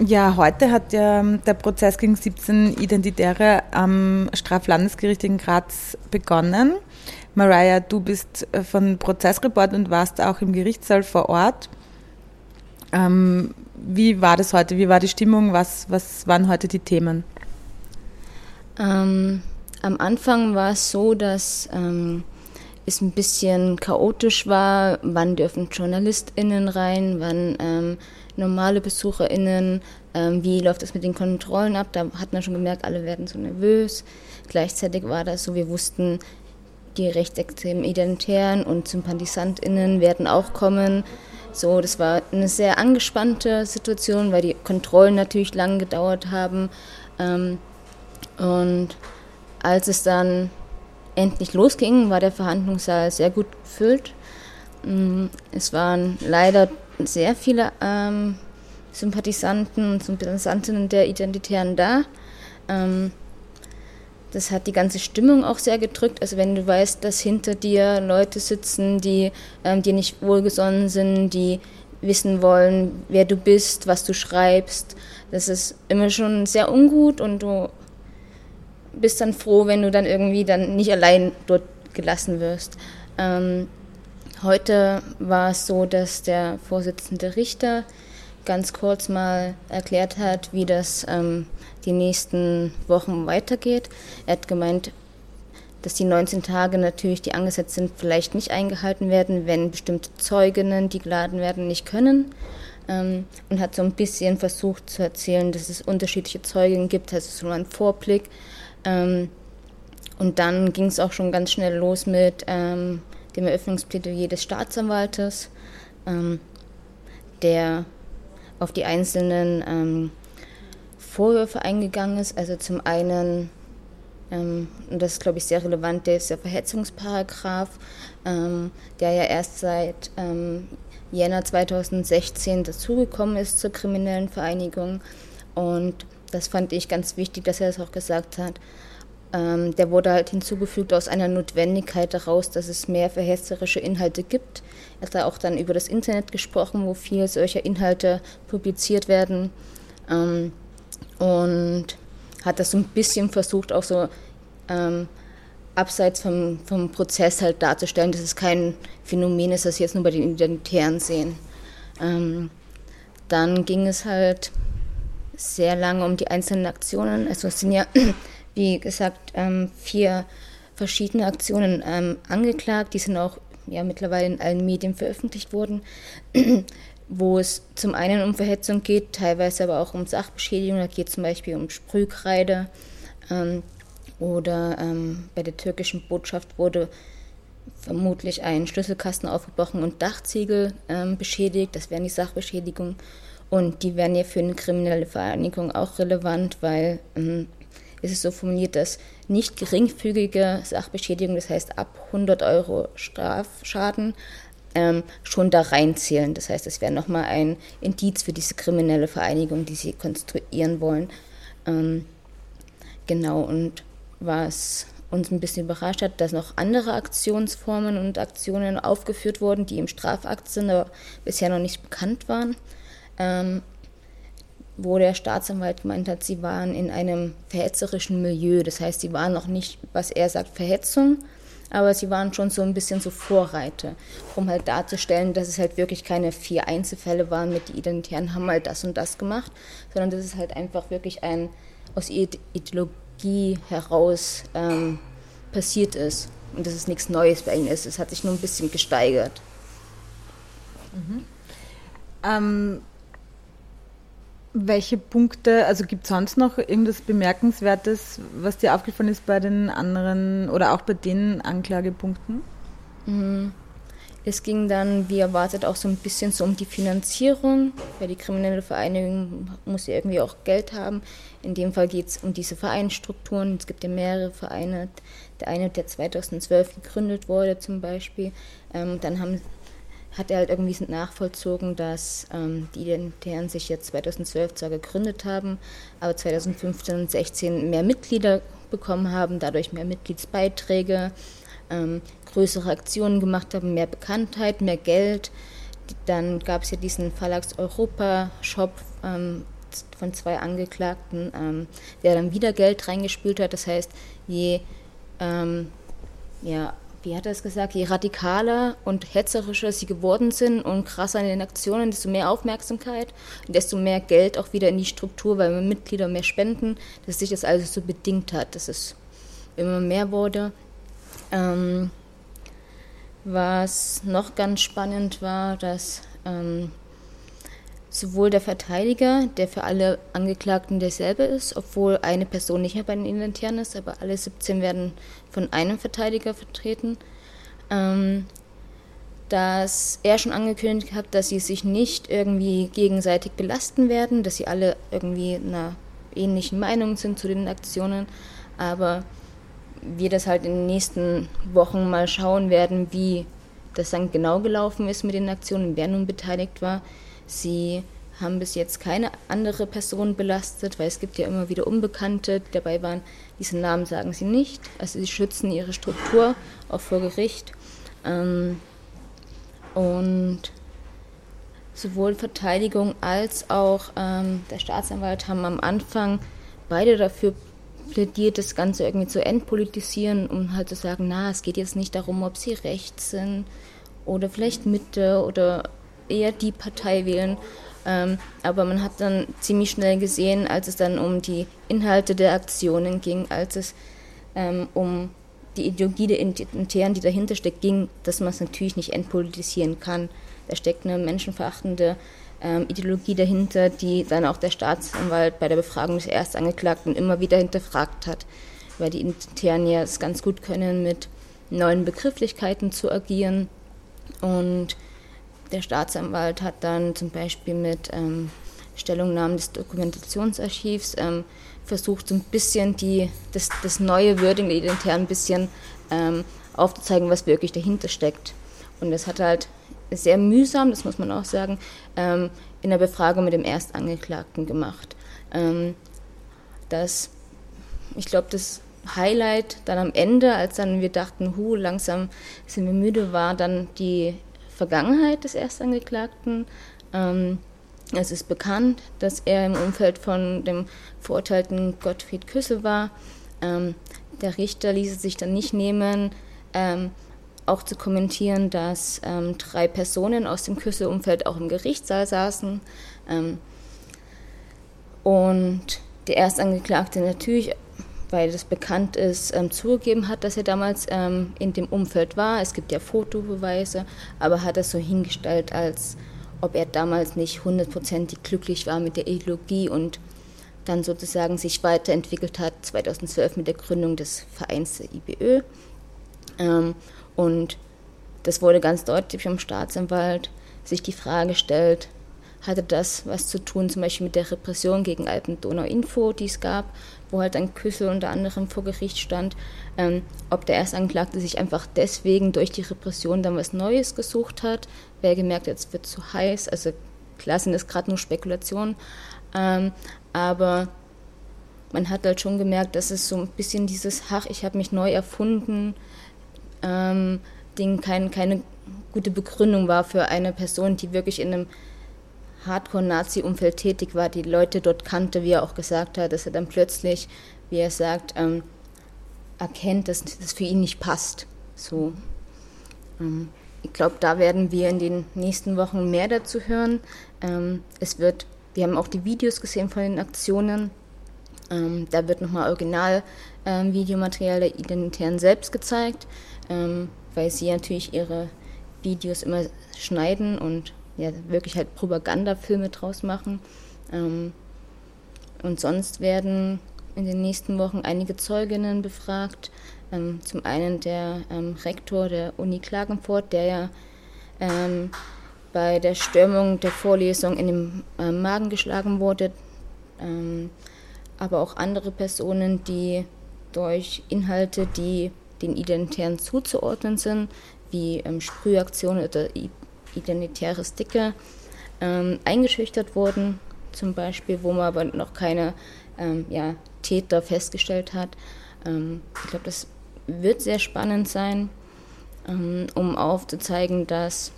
Ja, heute hat ja der Prozess gegen 17 Identitäre am Straflandesgericht in Graz begonnen. Mariah, du bist äh, von Prozessreport und warst auch im Gerichtssaal vor Ort. Ähm, wie war das heute? Wie war die Stimmung? Was, was waren heute die Themen? Ähm, am Anfang war es so, dass ähm, es ein bisschen chaotisch war. Wann dürfen JournalistInnen rein? Wann ähm, normale BesucherInnen, ähm, wie läuft es mit den Kontrollen ab? Da hat man schon gemerkt, alle werden so nervös. Gleichzeitig war das so, wir wussten, die rechtsextremen Identitären und SympathisantInnen werden auch kommen. So, das war eine sehr angespannte Situation, weil die Kontrollen natürlich lang gedauert haben. Ähm, und als es dann endlich losging, war der Verhandlungssaal sehr gut gefüllt. Mm, es waren leider sehr viele ähm, Sympathisanten und Sympathisantinnen der Identitären da. Ähm, das hat die ganze Stimmung auch sehr gedrückt. Also wenn du weißt, dass hinter dir Leute sitzen, die ähm, dir nicht wohlgesonnen sind, die wissen wollen, wer du bist, was du schreibst, das ist immer schon sehr ungut und du bist dann froh, wenn du dann irgendwie dann nicht allein dort gelassen wirst. Ähm, Heute war es so, dass der Vorsitzende Richter ganz kurz mal erklärt hat, wie das ähm, die nächsten Wochen weitergeht. Er hat gemeint, dass die 19 Tage natürlich, die angesetzt sind, vielleicht nicht eingehalten werden, wenn bestimmte Zeuginnen, die geladen werden, nicht können. Ähm, und hat so ein bisschen versucht zu erzählen, dass es unterschiedliche Zeuginnen gibt, das ist so ein Vorblick. Ähm, und dann ging es auch schon ganz schnell los mit ähm, dem Eröffnungsplädoyer des Staatsanwaltes, ähm, der auf die einzelnen ähm, Vorwürfe eingegangen ist. Also zum einen, ähm, und das ist glaube ich sehr relevant, der ist der Verhetzungsparagraf, ähm, der ja erst seit ähm, Jänner 2016 dazugekommen ist zur kriminellen Vereinigung. Und das fand ich ganz wichtig, dass er das auch gesagt hat. Ähm, der wurde halt hinzugefügt aus einer Notwendigkeit daraus, dass es mehr verhetzerische Inhalte gibt. Er hat da auch dann über das Internet gesprochen, wo viel solcher Inhalte publiziert werden. Ähm, und hat das so ein bisschen versucht, auch so ähm, abseits vom, vom Prozess halt darzustellen, dass es kein Phänomen ist, das wir jetzt nur bei den Identitären sehen. Ähm, dann ging es halt sehr lange um die einzelnen Aktionen. Also es sind ja wie gesagt, ähm, vier verschiedene Aktionen ähm, angeklagt. Die sind auch ja, mittlerweile in allen Medien veröffentlicht worden, wo es zum einen um Verhetzung geht, teilweise aber auch um Sachbeschädigung. Da geht es zum Beispiel um Sprühkreide ähm, oder bei der türkischen Botschaft wurde vermutlich ein Schlüsselkasten aufgebrochen und Dachziegel beschädigt. Das wären die Sachbeschädigungen. Und die wären ja für eine kriminelle Vereinigung auch relevant, weil ist es so formuliert, dass nicht geringfügige Sachbeschädigung, das heißt ab 100 Euro Strafschaden, ähm, schon da reinzählen. Das heißt, es wäre nochmal ein Indiz für diese kriminelle Vereinigung, die sie konstruieren wollen. Ähm, genau, und was uns ein bisschen überrascht hat, dass noch andere Aktionsformen und Aktionen aufgeführt wurden, die im Strafakt sind, aber bisher noch nicht bekannt waren. Ähm, wo der Staatsanwalt gemeint hat, sie waren in einem verhetzerischen Milieu. Das heißt, sie waren noch nicht, was er sagt, Verhetzung, aber sie waren schon so ein bisschen so Vorreiter, um halt darzustellen, dass es halt wirklich keine vier Einzelfälle waren mit die Identitären haben halt das und das gemacht, sondern dass es halt einfach wirklich ein aus Ideologie heraus ähm, passiert ist und dass es nichts Neues bei ihnen ist. Es hat sich nur ein bisschen gesteigert. Mhm. Ähm, welche Punkte, also gibt es sonst noch irgendwas Bemerkenswertes, was dir aufgefallen ist bei den anderen oder auch bei den Anklagepunkten? Mhm. Es ging dann, wie erwartet, auch so ein bisschen so um die Finanzierung, weil die kriminelle Vereinigung muss ja irgendwie auch Geld haben. In dem Fall geht es um diese Vereinsstrukturen. Es gibt ja mehrere Vereine. Der eine, der 2012 gegründet wurde zum Beispiel. Ähm, dann haben hat er halt irgendwie nachvollzogen, dass ähm, die Identitären sich jetzt 2012 zwar gegründet haben, aber 2015 und 2016 mehr Mitglieder bekommen haben, dadurch mehr Mitgliedsbeiträge, ähm, größere Aktionen gemacht haben, mehr Bekanntheit, mehr Geld. Dann gab es ja diesen Verlags Europa-Shop, ähm, von zwei Angeklagten, ähm, der dann wieder Geld reingespült hat. Das heißt, je, ähm, ja, wie hat er es gesagt, je radikaler und hetzerischer sie geworden sind und krasser in den Aktionen, desto mehr Aufmerksamkeit und desto mehr Geld auch wieder in die Struktur, weil Mitglieder mehr spenden, dass sich das also so bedingt hat, dass es immer mehr wurde. Ähm, was noch ganz spannend war, dass ähm, sowohl der Verteidiger, der für alle Angeklagten derselbe ist, obwohl eine Person nicht mehr bei den Inventären ist, aber alle 17 werden von einem Verteidiger vertreten, ähm, dass er schon angekündigt hat, dass sie sich nicht irgendwie gegenseitig belasten werden, dass sie alle irgendwie einer ähnlichen Meinung sind zu den Aktionen, aber wir das halt in den nächsten Wochen mal schauen werden, wie das dann genau gelaufen ist mit den Aktionen, wer nun beteiligt war. Sie haben bis jetzt keine andere Person belastet, weil es gibt ja immer wieder Unbekannte, die dabei waren. Diesen Namen sagen sie nicht. Also sie schützen ihre Struktur auch vor Gericht. Ähm, und sowohl Verteidigung als auch ähm, der Staatsanwalt haben am Anfang beide dafür plädiert, das Ganze irgendwie zu entpolitisieren, um halt zu sagen, na, es geht jetzt nicht darum, ob sie rechts sind oder vielleicht Mitte oder eher die Partei wählen. Ähm, aber man hat dann ziemlich schnell gesehen, als es dann um die Inhalte der Aktionen ging, als es ähm, um die Ideologie der Internen, die dahinter steckt, ging, dass man es natürlich nicht entpolitisieren kann. Da steckt eine menschenverachtende ähm, Ideologie dahinter, die dann auch der Staatsanwalt bei der Befragung des Erstangeklagten immer wieder hinterfragt hat, weil die Internen ja es ganz gut können, mit neuen Begrifflichkeiten zu agieren. Und der Staatsanwalt hat dann zum Beispiel mit ähm, Stellungnahmen des Dokumentationsarchivs ähm, versucht, so ein bisschen die, das, das neue Wording der Identitär ein bisschen ähm, aufzuzeigen, was wirklich dahinter steckt. Und das hat halt sehr mühsam, das muss man auch sagen, ähm, in der Befragung mit dem Erstangeklagten gemacht. Ähm, das, ich glaube, das Highlight dann am Ende, als dann wir dachten, hu, langsam sind wir müde, war dann die Vergangenheit des Erstangeklagten. Ähm, es ist bekannt, dass er im Umfeld von dem verurteilten Gottfried Küsse war. Ähm, der Richter ließ es sich dann nicht nehmen, ähm, auch zu kommentieren, dass ähm, drei Personen aus dem Küsse-Umfeld auch im Gerichtssaal saßen. Ähm, und der Erstangeklagte natürlich weil das bekannt ist, ähm, zugegeben hat, dass er damals ähm, in dem Umfeld war. Es gibt ja Fotobeweise, aber hat das so hingestellt, als ob er damals nicht hundertprozentig glücklich war mit der Ideologie und dann sozusagen sich weiterentwickelt hat, 2012 mit der Gründung des Vereins der IBÖ. Ähm, und das wurde ganz deutlich vom Staatsanwalt sich die Frage gestellt, hatte das was zu tun, zum Beispiel mit der Repression gegen Alpen-Donau-Info, die es gab, wo halt ein Küssel unter anderem vor Gericht stand, ähm, ob der Erstangeklagte sich einfach deswegen durch die Repression dann was Neues gesucht hat, wer gemerkt hat, es wird zu heiß, also klar sind das gerade nur Spekulationen, ähm, aber man hat halt schon gemerkt, dass es so ein bisschen dieses, ach, ich habe mich neu erfunden, ähm, Ding kein, keine gute Begründung war für eine Person, die wirklich in einem Hardcore-Nazi-Umfeld tätig war, die Leute dort kannte, wie er auch gesagt hat, dass er dann plötzlich, wie er sagt, ähm, erkennt, dass das für ihn nicht passt. So. Ähm, ich glaube, da werden wir in den nächsten Wochen mehr dazu hören. Ähm, es wird, wir haben auch die Videos gesehen von den Aktionen. Ähm, da wird nochmal Original-Videomaterial ähm, der Identitären selbst gezeigt, ähm, weil sie natürlich ihre Videos immer schneiden und ja, wirklich halt Propagandafilme draus machen. Ähm, und sonst werden in den nächsten Wochen einige Zeuginnen befragt. Ähm, zum einen der ähm, Rektor der Uni Klagenfurt, der ja ähm, bei der Stürmung der Vorlesung in den äh, Magen geschlagen wurde, ähm, aber auch andere Personen, die durch Inhalte, die den Identitären zuzuordnen sind, wie ähm, Sprühaktionen oder identitäre Sticker ähm, eingeschüchtert wurden, zum Beispiel, wo man aber noch keine ähm, ja, Täter festgestellt hat. Ähm, ich glaube, das wird sehr spannend sein, ähm, um aufzuzeigen, dass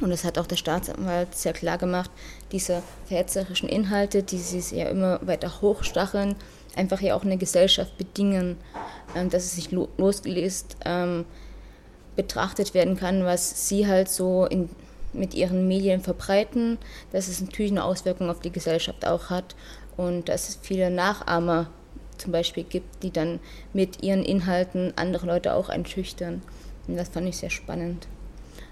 Und das hat auch der Staatsanwalt sehr klar gemacht, diese verhetzerischen Inhalte, die sie ja immer weiter hochstacheln, einfach ja auch eine Gesellschaft bedingen, ähm, dass es sich losgelöst ähm, betrachtet werden kann, was sie halt so in, mit ihren Medien verbreiten, dass es natürlich eine Auswirkung auf die Gesellschaft auch hat und dass es viele Nachahmer zum Beispiel gibt, die dann mit ihren Inhalten andere Leute auch einschüchtern. Und das fand ich sehr spannend.